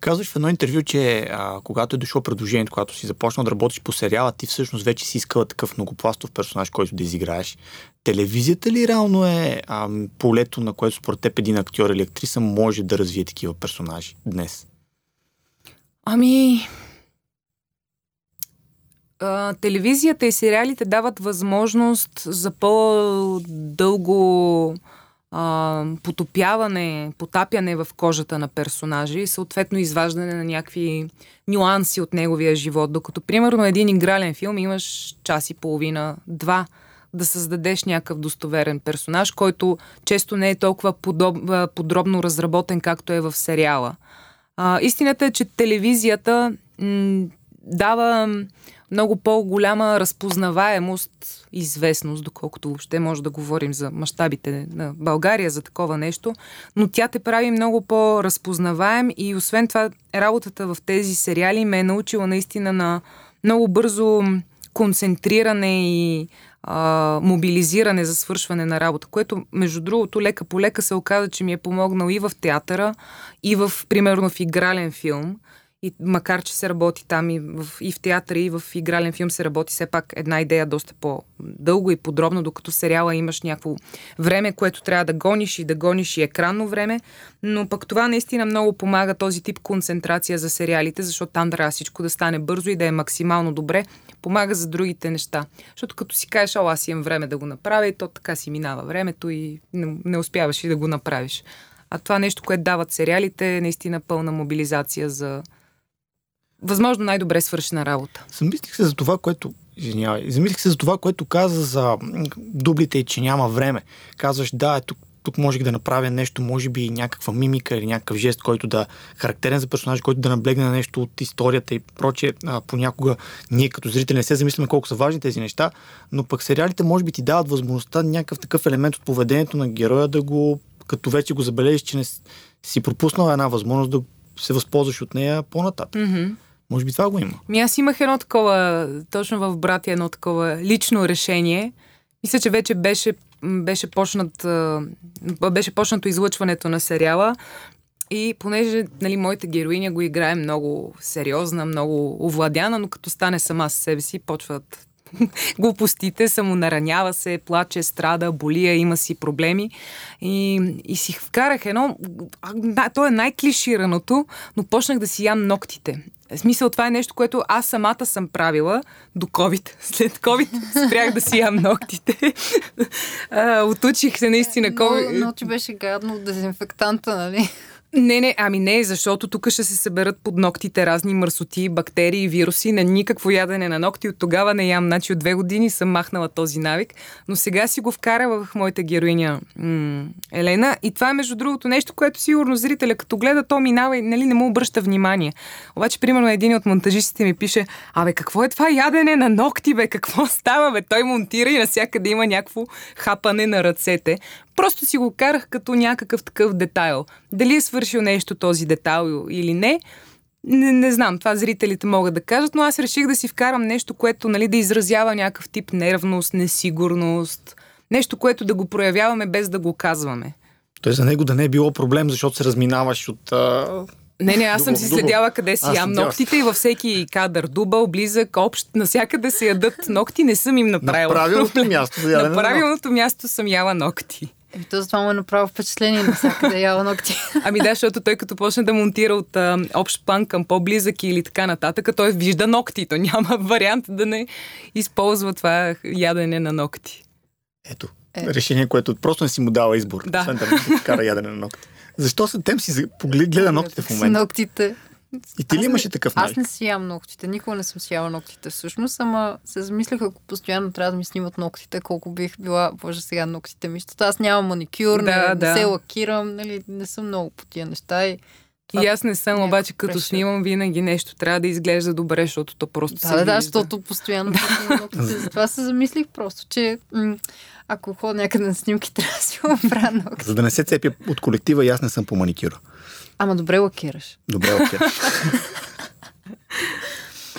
Казваш в едно интервю, че а, когато е дошло предложението, когато си започнал да работиш по сериала, ти всъщност вече си искала такъв многопластов персонаж, който да изиграеш. Телевизията ли реално е а, полето, на което според теб един актьор или актриса може да развие такива персонажи днес? Ами. Телевизията и сериалите дават възможност за по-дълго а, потопяване, потапяне в кожата на персонажа и съответно изваждане на някакви нюанси от неговия живот. Докато, примерно, един игрален филм имаш час и половина, два да създадеш някакъв достоверен персонаж, който често не е толкова подоб, подробно разработен, както е в сериала. А, истината е, че телевизията м- дава много по-голяма разпознаваемост, известност, доколкото въобще може да говорим за мащабите на България, за такова нещо, но тя те прави много по-разпознаваем и освен това работата в тези сериали ме е научила наистина на много бързо концентриране и а, мобилизиране за свършване на работа, което между другото лека по лека се оказа, че ми е помогнал и в театъра, и в, примерно, в игрален филм. И макар, че се работи там и в, и в театър, и в игрален филм се работи все пак една идея доста по-дълго и подробно, докато сериала имаш някакво време, което трябва да гониш и да гониш и екранно време. Но пък това наистина много помага този тип концентрация за сериалите, защото там трябва всичко да стане бързо и да е максимално добре. Помага за другите неща. Защото като си кажеш, о, аз имам време да го направя, и то така си минава времето и не, не успяваш и да го направиш. А това нещо, което дават сериалите, е наистина пълна мобилизация за възможно най-добре свършена работа. Замислих се за това, което Извинявай. Замислих се за това, което каза за дублите и че няма време. Казваш, да, е, тук, тук можех да направя нещо, може би някаква мимика или някакъв жест, който да характерен за персонаж, който да наблегне на нещо от историята и прочее. А, понякога ние като зрители не се замисляме колко са важни тези неща, но пък сериалите може би ти дават възможността някакъв такъв елемент от поведението на героя да го, като вече го забележиш, че не си пропуснал една възможност да се възползваш от нея по-нататък. Mm-hmm. Може би това го има. Ми аз имах едно такова, точно в брати едно такова лично решение. Мисля, че вече беше, беше, почнат, беше почнато излъчването на сериала. И понеже нали, моята героиня го играе много сериозна, много овладяна, но като стане сама с себе си, почват глупостите, самонаранява се, плаче, страда, болия, има си проблеми. И, и си вкарах едно, то е най-клишираното, но почнах да си ям ногтите. В смисъл, това е нещо, което аз самата съм правила до COVID. След COVID спрях да си ям ногтите. отучих се наистина COVID. Но, но ти беше гадно от дезинфектанта, нали? Не, не, ами не, защото тук ще се съберат под ногтите разни мърсоти, бактерии, вируси, на никакво ядене на ногти. От тогава не ям, значи от две години съм махнала този навик, но сега си го вкара в моята героиня м- Елена. И това е между другото нещо, което сигурно зрителя като гледа, то минава и нали, не му обръща внимание. Обаче, примерно, един от монтажистите ми пише, абе, какво е това ядене на ногти, бе, какво става, бе? Той монтира и навсякъде има някакво хапане на ръцете. Просто си го карах като някакъв такъв детайл. Дали е свършил нещо този детайл или не, не, не знам, това зрителите могат да кажат, но аз реших да си вкарам нещо, което нали, да изразява някакъв тип нервност, несигурност, нещо, което да го проявяваме без да го казваме. Той за него да не е било проблем, защото се разминаваш от а... Не, не, аз съм си следяла къде си ям ногтите и във всеки кадър, дубъл, близък, общ, насякъде се ядат ногти, не съм им направила. На правилното място. За на правилното място съм яла ногти. Еми, то това му е направо впечатление на всяка яла ногти. Ами да, защото той като почне да монтира от а, общ план към по-близък или така нататък, той вижда ногти. То няма вариант да не използва това ядене на ногти. Ето, е. решение, което просто не си му дава избор. Да. Освен да кара ядене на ногти. Защо се тем си гледа ногтите в момента? Ногтите. И ти ли имаше такъв навик? Аз не си ям ногтите. Никога не съм си яла ногтите всъщност, ама се замислях, ако постоянно трябва да ми снимат ногтите, колко бих била, боже сега ногтите ми. Защото аз нямам маникюр, да, не, да. не се лакирам, нали, не съм много по тия неща и това и аз не съм, обаче като преша. снимам винаги нещо трябва да изглежда добре, защото то просто да, се Да, да, защото постоянно Затова се замислих просто, че м- ако ходя някъде на снимки, трябва да си оправя ногти. За да не се цепя от колектива, и аз не съм по маникюра. Ама добре лакираш. Добре лакираш.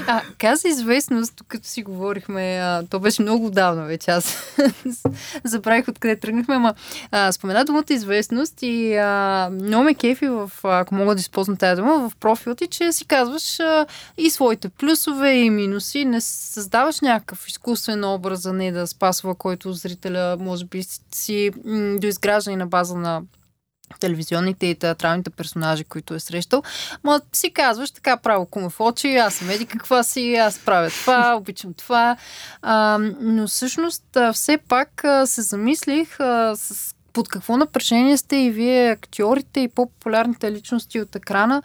А, каза известност, като си говорихме, а, то беше много давно вече, аз забравих откъде тръгнахме, ама а, спомена думата известност и а, много ме кефи, в, ако мога да използвам тази дума, в профила ти, че си казваш а, и своите плюсове и минуси, не създаваш някакъв изкуствен образ, за не да спасва, който зрителя може би си м- доизграждане на база на телевизионните и театралните персонажи, които е срещал. Ма си казваш така право кума в очи, аз съм еди каква си, аз правя това, обичам това. А, но всъщност все пак се замислих а, с под какво напрежение сте и вие актьорите и по-популярните личности от екрана,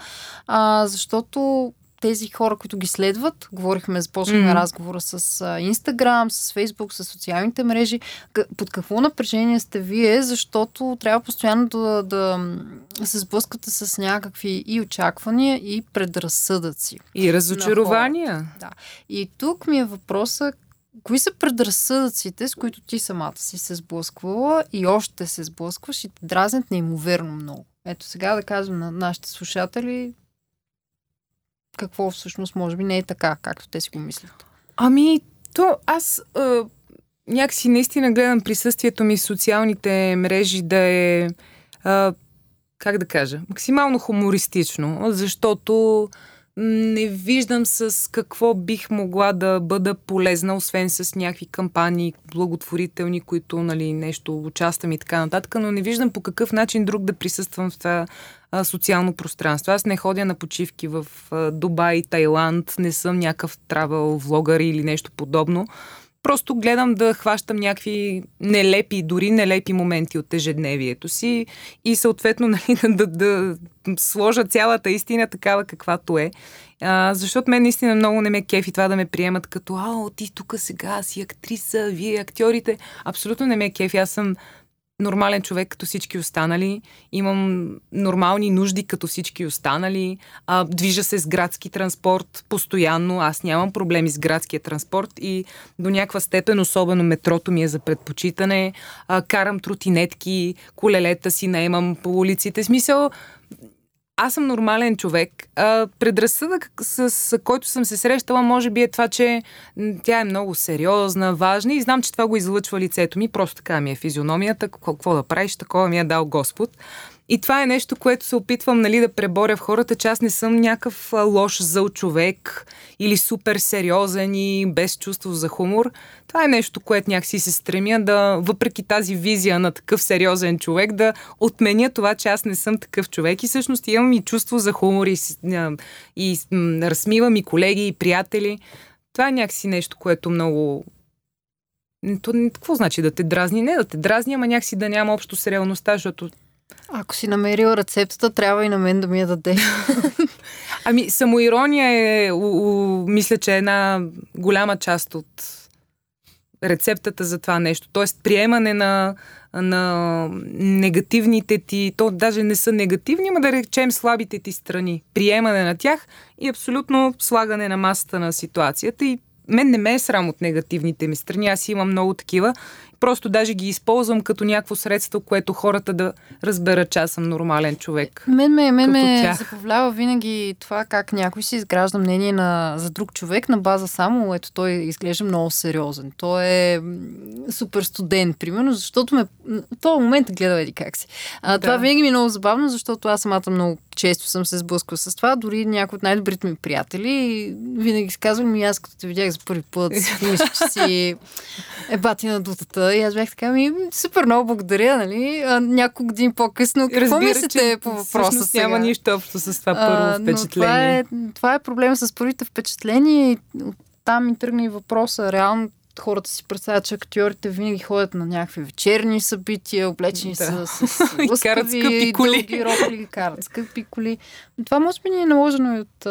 а, защото тези хора, които ги следват, говорихме, започнахме mm-hmm. разговора с Инстаграм, с Фейсбук, с социалните мрежи, под какво напрежение сте вие, защото трябва постоянно да, да се сблъскате с някакви и очаквания, и предразсъдъци. И разочарования. Да. И тук ми е въпроса, кои са предразсъдъците, с които ти самата си се сблъсквала и още се сблъскваш и те дразнят неимоверно много? Ето сега да кажем на нашите слушатели, какво всъщност може би не е така, както те си го мислят. Ами, то аз а, някакси наистина гледам присъствието ми в социалните мрежи да е, а, как да кажа, максимално хумористично, защото не виждам с какво бих могла да бъда полезна, освен с някакви кампании благотворителни, които нали, нещо участвам и така нататък, но не виждам по какъв начин друг да присъствам в това а, социално пространство. Аз не ходя на почивки в а, Дубай, Тайланд, не съм някакъв травел влогър или нещо подобно. Просто гледам да хващам някакви нелепи, дори нелепи моменти от ежедневието си и съответно нали, да, да, сложа цялата истина такава каквато е. А, защото мен наистина много не ме кефи това да ме приемат като ао, ти тук сега си актриса, вие актьорите. Абсолютно не ме кефи. Аз съм нормален човек като всички останали, имам нормални нужди като всички останали, а, движа се с градски транспорт постоянно, аз нямам проблеми с градския транспорт и до някаква степен, особено метрото ми е за предпочитане, а, карам тротинетки, колелета си наемам по улиците, смисъл аз съм нормален човек. А, предразсъдък, с, с който съм се срещала, може би е това, че тя е много сериозна, важна и знам, че това го излъчва лицето ми. Просто така ми е физиономията. Какво да правиш, такова ми е дал Господ. И това е нещо, което се опитвам нали, да преборя в хората, че аз не съм някакъв лош зъл човек или супер сериозен и без чувство за хумор. Това е нещо, което някакси се стремя да, въпреки тази визия на такъв сериозен човек, да отменя това, че аз не съм такъв човек и всъщност имам и чувство за хумор и, и, и разсмивам и колеги, и приятели. Това е някакси нещо, което много то, какво значи да те дразни? Не да те дразни, ама някакси да няма общо с реалността, защото ако си намерил рецептата, трябва и на мен да ми я даде. ами, самоирония е, у, у, мисля, че е една голяма част от рецептата за това нещо. Тоест, приемане на, на негативните ти, то даже не са негативни, но да речем слабите ти страни. Приемане на тях и абсолютно слагане на масата на ситуацията и мен не ме е срам от негативните ми страни, аз имам много такива Просто даже ги използвам като някакво средство, което хората да разберат, че аз съм нормален човек. Мен ме, мен ме забавлява винаги това как някой си изгражда мнение на, за друг човек на база само, ето той изглежда много сериозен. Той е супер студент, примерно, защото ме... Този момент гледа еди как си. А, да. Това винаги ми е много забавно, защото аз самата много често съм се сблъскала с това. Дори някои от най-добрите ми приятели винаги казвам, ми аз като те видях за първи път, си мисля, че си е бати на дутата. И аз бях така, ми супер много благодаря, нали? А, няколко години по-късно. Какво Разбира, мислите по въпроса сега? няма нищо общо с това първо а, впечатление. това, е, това е проблема с първите впечатления и там ми тръгна и въпроса. Реално хората си представят, че актьорите винаги ходят на някакви вечерни събития, облечени да. с, с лъскави, скъпи коли. дълги роли, карат скъпи коли. Но това може би ни е наложено и от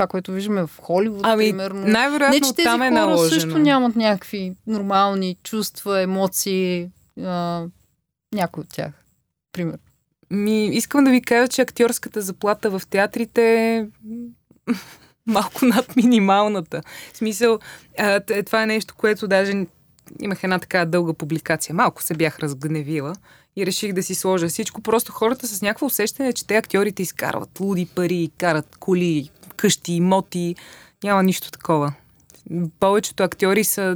това, което виждаме в Холивуд, ами, примерно. Най-вероятно Не, че тези там е хора наложено. също нямат някакви нормални чувства, емоции, а, някой от тях, примерно. Ми, искам да ви кажа, че актьорската заплата в театрите е малко над минималната. В смисъл, а, това е нещо, което даже имах една така дълга публикация. Малко се бях разгневила и реших да си сложа всичко. Просто хората с някакво усещане, че те актьорите изкарват луди пари, карат коли, къщи, имоти. Няма нищо такова. Повечето актьори са,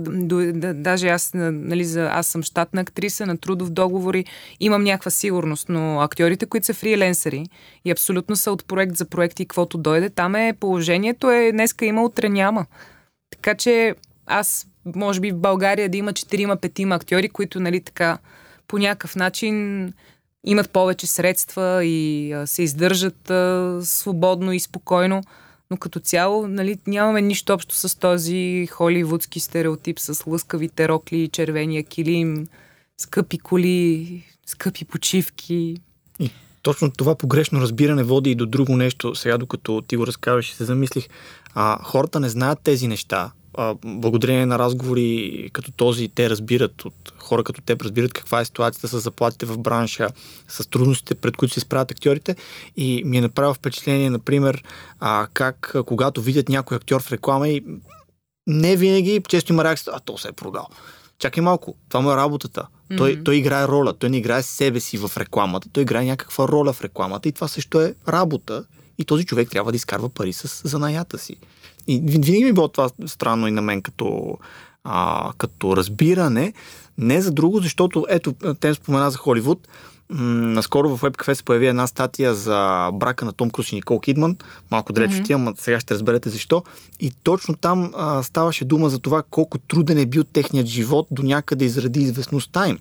даже аз, нали, за, аз съм щатна актриса на трудов договори, имам някаква сигурност, но актьорите, които са фриленсъри и абсолютно са от проект за проект и каквото дойде, там е положението е днеска има, утре няма. Така че аз, може би в България да има 4-5 актьори, които нали така по някакъв начин имат повече средства и а, се издържат а, свободно и спокойно. Но като цяло, нали, нямаме нищо общо с този холивудски стереотип с лъскавите рокли, червения килим, скъпи коли, скъпи почивки. И точно това погрешно разбиране води и до друго нещо. Сега, докато ти го разказваш се замислих, а, хората не знаят тези неща а, благодарение на разговори като този, те разбират, от хора като те разбират каква е ситуацията с заплатите в бранша, с трудностите, пред които се справят актьорите. И ми е направило впечатление, например, а, как когато видят някой актьор в реклама и не винаги, често има реакция, а то се е продал. Чакай малко, това му е работата. Mm-hmm. Той, той играе роля, той не играе себе си в рекламата, той играе някаква роля в рекламата и това също е работа и този човек трябва да изкарва пари с занаята си. И винаги ми било това странно и на мен като, а, като разбиране. Не за друго, защото ето, те спомена за Холивуд. Наскоро в WebCafe се появи една статия за брака на Том Круз и Никол Кидман. Малко далеч mm-hmm. отивам, сега ще разберете защо. И точно там а, ставаше дума за това колко труден е бил техният живот до някъде изради известността им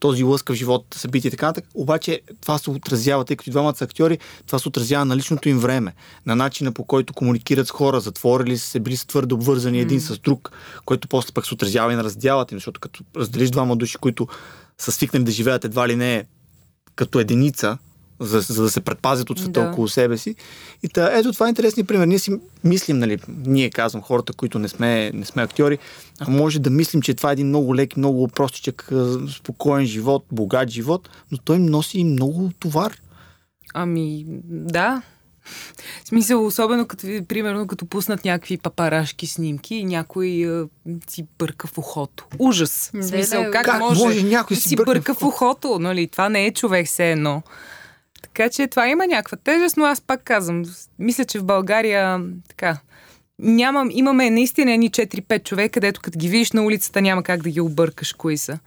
този лъскав живот, събития и така нататък. Обаче това се отразява, тъй като двамата са актьори, това се отразява на личното им време, на начина по който комуникират с хора, затворили се, били са твърдо обвързани един mm. с друг, което после пък се отразява и на раздялата им, защото като разделиш двама души, които са свикнали да живеят едва ли не като единица, за, за да се предпазят от света да. около себе си. И та, ето това е интересен пример. Ние си мислим, нали, ние казвам хората, които не сме, не сме актьори, а може да мислим, че това е един много лек, много простичък, спокоен живот, богат живот, но той носи много товар. Ами, да. В смисъл, особено като, примерно, като пуснат някакви папарашки снимки и някой а, си бърка в ухото. Ужас. В смисъл, как, как може, може някой си бърка, бърка в ухото? Нали? Това не е човек все едно. Така че това има някаква тежест, но аз пак казвам, мисля, че в България така, нямам, имаме наистина едни 4-5 човека, където като ги видиш на улицата няма как да ги объркаш кои са.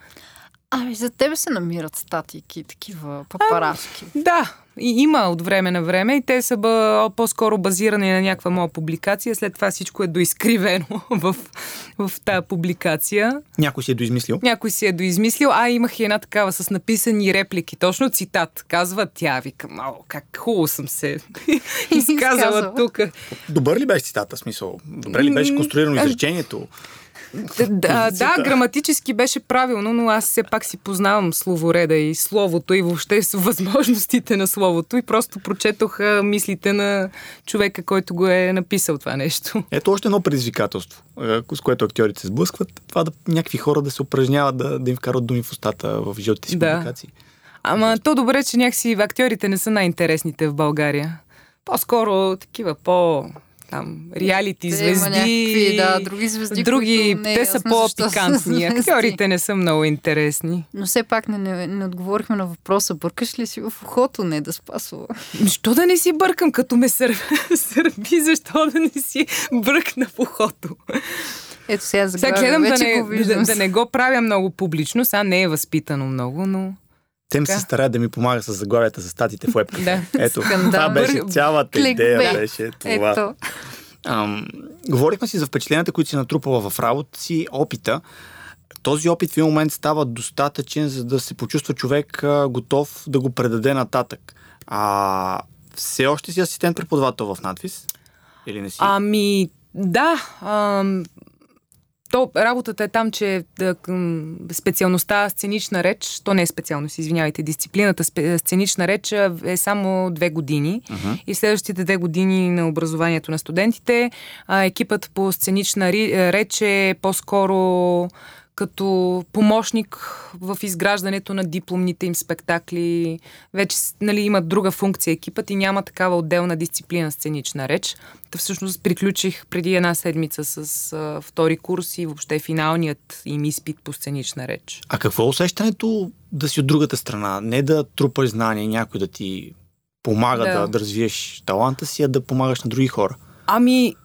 Ами за тебе се намират статики, такива папараски. Да, и има от време на време и те са бъ, по-скоро базирани на някаква моя публикация. След това всичко е доизкривено в, в тази публикация. Някой си е доизмислил. Някой си е доизмислил. А, имах и една такава с написани реплики. Точно цитат. Казва тя. Викам, ау, как хубаво съм се изказала Изказала. тук. Добър ли беше цитата, смисъл? Добре ли беше конструирано изречението? Да, да, граматически беше правилно, но аз все пак си познавам словореда и словото и въобще с възможностите на словото и просто прочетох мислите на човека, който го е написал това нещо. Ето още едно предизвикателство, с което актьорите се сблъскват. Това да някакви хора да се упражняват да, да им вкарат думи в устата в жълтите си Да. публикации. Ама то добре, че някакси актьорите не са най-интересните в България. По-скоро такива по там, реалити Те звезди. някакви, да, други звезди, Други, не е те са по-пикантни. Актьорите не са много интересни. Но все пак не, не, не отговорихме на въпроса. Бъркаш ли си в ухото? Не да спасва. Защо да не си бъркам, като ме сър... сърби, защо да не си бръкна в ухото? Ето сега Сега гледам да не, да, да не го правя много публично, сега не е възпитано много, но... Тем Така. се стараят да ми помага с заглавията за статите в вебка. Да. Ето, Скандал. това беше цялата идея, беше това. Ето. Ам, говорихме си за впечатленията, които си натрупала в работа си, опита. Този опит в един момент става достатъчен, за да се почувства човек а, готов да го предаде нататък. А все още си асистент преподавател в надвис? Или не си? Ами, да. Ам, то работата е там, че да, специалността сценична реч, то не е специалност, извинявайте, дисциплината сценична реч е само две години. Мгм. И следващите две години на образованието на студентите, а, екипът по сценична реч е по-скоро като помощник в изграждането на дипломните им спектакли. Вече нали, имат друга функция екипът и няма такава отделна дисциплина сценична реч. Та всъщност приключих преди една седмица с а, втори курс и въобще финалният им изпит по сценична реч. А какво е усещането да си от другата страна? Не да трупаш знания някой да ти помага да, Да. да развиеш таланта си, а да помагаш на други хора. Ами,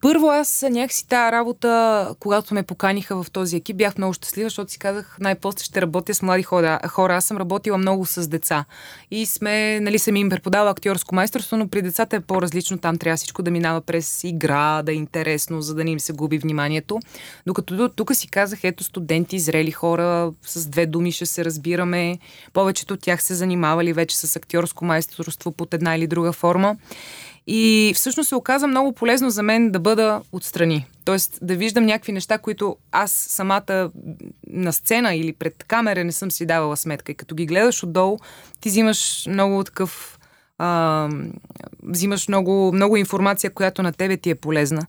първо аз някакси тази работа, когато ме поканиха в този екип, бях много щастлива, защото си казах, най-после ще работя с млади хора. хора. Аз съм работила много с деца. И сме, нали, съм им преподавала актьорско майсторство, но при децата е по-различно. Там трябва всичко да минава през игра, да е интересно, за да не им се губи вниманието. Докато до- тук си казах, ето студенти, зрели хора, с две думи ще се разбираме. Повечето от тях се занимавали вече с актьорско майсторство под една или друга форма. И всъщност се оказа много полезно за мен да бъда отстрани. Тоест да виждам някакви неща, които аз самата на сцена или пред камера не съм си давала сметка. И като ги гледаш отдолу, ти взимаш много такъв а, взимаш много, много информация, която на тебе ти е полезна.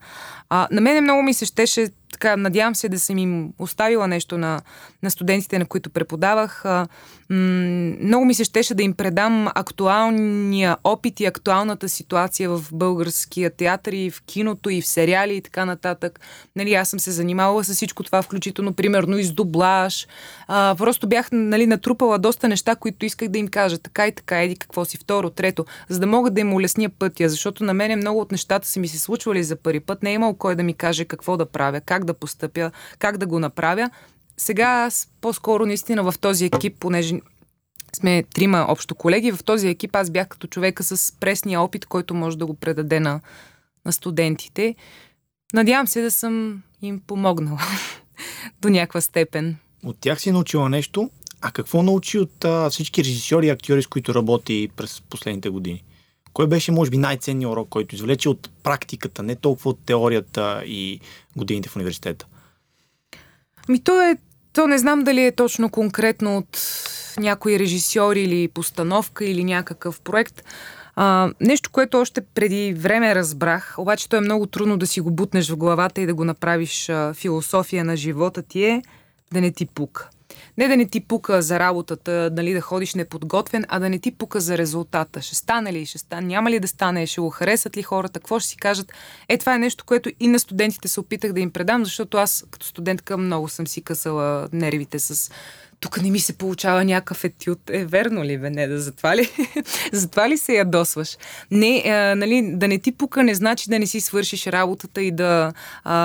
А, на мене много ми се щеше, така, надявам се да съм им оставила нещо на, на студентите, на които преподавах. Много ми се щеше да им предам актуалния опит и актуалната ситуация в българския театър и в киното и в сериали и така нататък. Нали, аз съм се занимавала с всичко това, включително, примерно, и с дублаж. А, просто бях нали, натрупала доста неща, които исках да им кажа. Така и така, еди какво си, второ, трето, за да мога да им улесня пътя, защото на мене много от нещата са ми се случвали за първи път. Не е имал кой да ми каже какво да правя, как да постъпя, как да го направя. Сега аз по-скоро наистина в този екип, понеже сме трима общо колеги, в този екип аз бях като човека с пресния опит, който може да го предаде на, на студентите. Надявам се да съм им помогнала до някаква степен. От тях си научила нещо, а какво научи от а, всички режисьори и актьори, с които работи през последните години? Кой беше, може би, най-ценният урок, който извлече от практиката, не толкова от теорията и годините в университета? Ми то е, то не знам дали е точно конкретно от някой режисьор или постановка или някакъв проект. А, нещо, което още преди време разбрах, обаче то е много трудно да си го бутнеш в главата и да го направиш а, философия на живота ти е да не ти пука. Не да не ти пука за работата, нали, да ходиш неподготвен, а да не ти пука за резултата. Ще стане ли, ще стане, няма ли да стане, ще го харесат ли хората, какво ще си кажат. Е, това е нещо, което и на студентите се опитах да им предам, защото аз като студентка много съм си късала нервите с тук не ми се получава някакъв етюд. Е, верно ли, бе? Не, да затова ли, затова ли се ядосваш? Не, а, нали, да не ти пука не значи да не си свършиш работата и да а,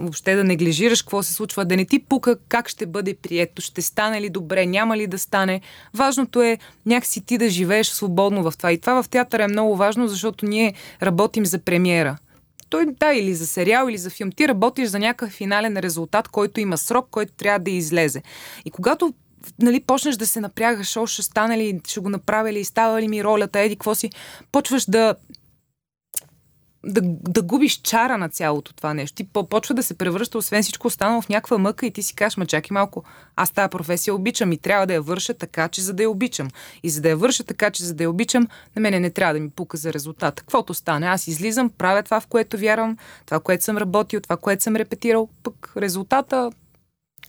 въобще да неглижираш какво се случва, да не ти пука как ще бъде прието, ще стане ли добре, няма ли да стане. Важното е някакси ти да живееш свободно в това. И това в театъра е много важно, защото ние работим за премиера той, да, или за сериал, или за филм. Ти работиш за някакъв финален резултат, който има срок, който трябва да излезе. И когато нали, почнеш да се напрягаш, о, ще стане ли, ще го направя ли, става ли ми ролята, еди, какво си, почваш да да, да губиш чара на цялото това нещо. Ти почва да се превръща, освен всичко останало, в някаква мъка и ти си кажеш, ма чакай малко, аз тази професия обичам и трябва да я върша така, че за да я обичам. И за да я върша така, че за да я обичам, на мене не трябва да ми пука за резултат. Каквото стане, аз излизам, правя това, в което вярвам, това, което съм работил, това, което съм репетирал, пък резултата,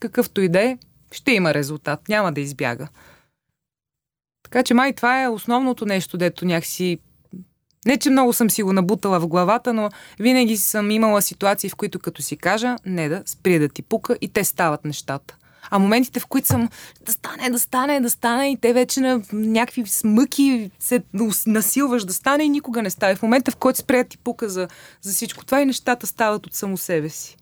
какъвто и да е, ще има резултат, няма да избяга. Така че май това е основното нещо, дето някакси не, че много съм си го набутала в главата, но винаги съм имала ситуации, в които като си кажа, не да, спри да ти пука и те стават нещата. А моментите, в които съм да стане, да стане, да стане и те вече на някакви смъки се насилваш да стане и никога не става. В момента, в който спре ти пука за, за всичко това и нещата стават от само себе си.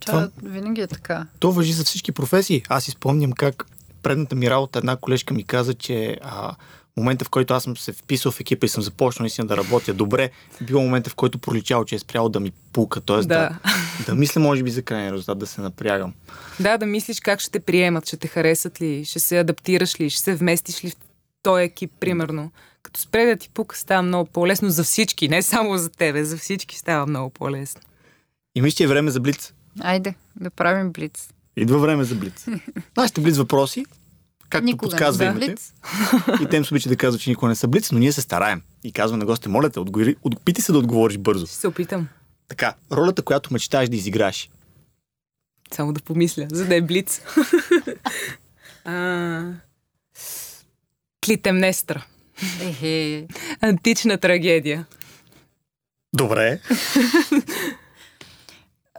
Това, това винаги е така. То въжи за всички професии. Аз си спомням как предната ми работа една колежка ми каза, че а, момента, в който аз съм се вписал в екипа и съм започнал наистина да работя добре, бил момента, в който проличал, че е спрял да ми пука. Т.е. Да. да, да мисля, може би, за крайния резултат, да се напрягам. Да, да мислиш как ще те приемат, ще те харесат ли, ще се адаптираш ли, ще се вместиш ли в този екип, примерно. Като спре да ти пука, става много по-лесно за всички, не само за тебе, за всички става много по-лесно. И мисля, че е време за блиц. Айде, да правим блиц. Идва време за блиц. Нашите блиц въпроси както Никога подсказва не името. И тем се обича да казват, че никога не са блиц, но ние се стараем. И казвам на гостите, моля те, отговори, опитай се да отговориш бързо. Ще се опитам. Така, ролята, която мечтаеш да изиграш. Само да помисля, за да е блиц. а... Клитемнестра. Антична трагедия. Добре.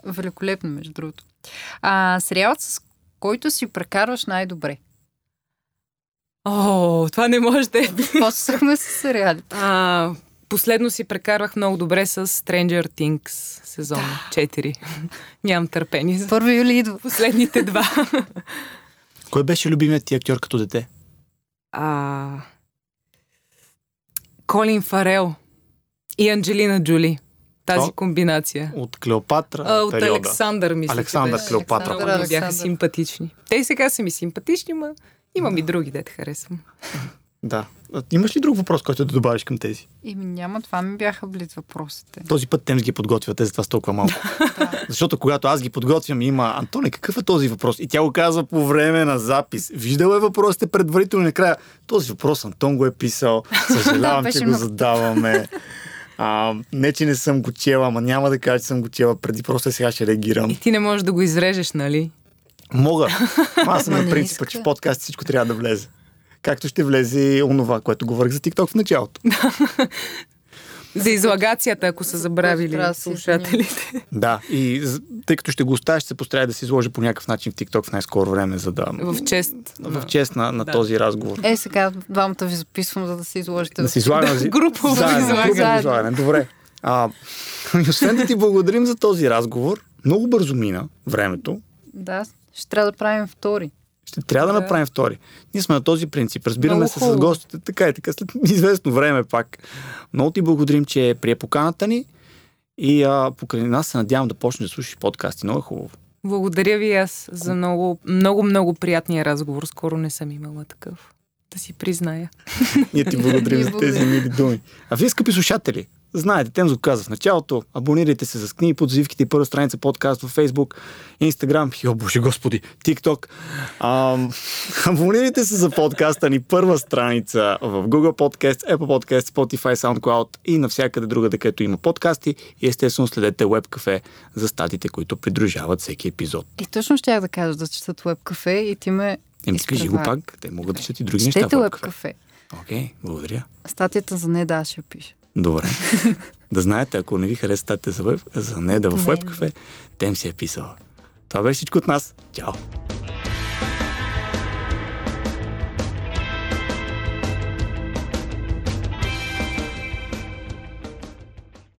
Великолепно, между другото. А, сериалът, с който си прекарваш най-добре? О, това не може да е. Посъхме с сериали. А, последно си прекарвах много добре с Stranger Things сезон да. 4. Нямам търпение. За... Първи юли идва. Последните два. Кой беше любимият ти актьор като дете? А... Колин Фарел и Анджелина Джули. Тази То? комбинация. От Клеопатра а, От периода. Александър, мисля. Александър Клеопатра. Много Александър. бяха симпатични. Те и сега са ми симпатични, ма Имам и други, дете харесвам. Да. Имаш ли друг въпрос, който да добавиш към тези? Ими няма, това ми бяха близ въпросите. Този път тем ги подготвяте, затова с толкова малко. Защото когато аз ги подготвям, има Антоне, какъв е този въпрос? И тя го казва по време на запис. Виждал е въпросите предварително накрая. Този въпрос Антон го е писал. Съжалявам, че го задаваме. А, не, че не съм го чела, ама няма да кажа, че съм го чела преди, просто сега ще реагирам. И ти не можеш да го изрежеш, нали? Мога. Аз съм на принципа, че в подкаст всичко трябва да влезе. Както ще влезе и онова, което говорих за TikTok в началото. За излагацията, ако са забравили слушателите. Да, и тъй като ще го оставя, ще се постарая да се изложи по някакъв начин в TikTok в най-скоро време, за да... В чест. В чест на, на да. този разговор. Е, сега двамата ви записвам, за да се изложите. Да се излагаме. Да, групово излагане. Добре. А, освен да ти благодарим за този разговор, много бързо мина времето. Да, ще трябва да правим втори. Ще трябва да, направим втори. Ние сме на този принцип. Разбираме Много се хубаво. с гостите така и така. След известно време пак. Много ти благодарим, че прие поканата ни и а, покрай нас се надявам да почнеш да слушаш подкасти. Много е хубаво. Благодаря ви аз за много, много, много приятния разговор. Скоро не съм имала такъв. Да си призная. Ние ти благодарим за тези мили думи. А вие, скъпи слушатели, Знаете, Тем го каза в началото. Абонирайте се за книги под завивките и първа страница подкаст във Facebook, Instagram, о боже господи, TikTok. Ам, абонирайте се за подкаста ни първа страница в Google Podcast, Apple Podcast, Spotify, SoundCloud и навсякъде другаде, където има подкасти. И естествено следете WebCafe за статите, които придружават всеки епизод. И точно ще да кажа да четат WebCafe и ти ме Еми, кажи го пак. Те могат да четат и други Четете неща. Четете WebCafe. Окей, okay, благодаря. Статията за не да ще пише. Добре. да знаете, ако не ви харесате за, веб, за неда в WebCafe, тем си е писала. Това беше всичко от нас. Чао!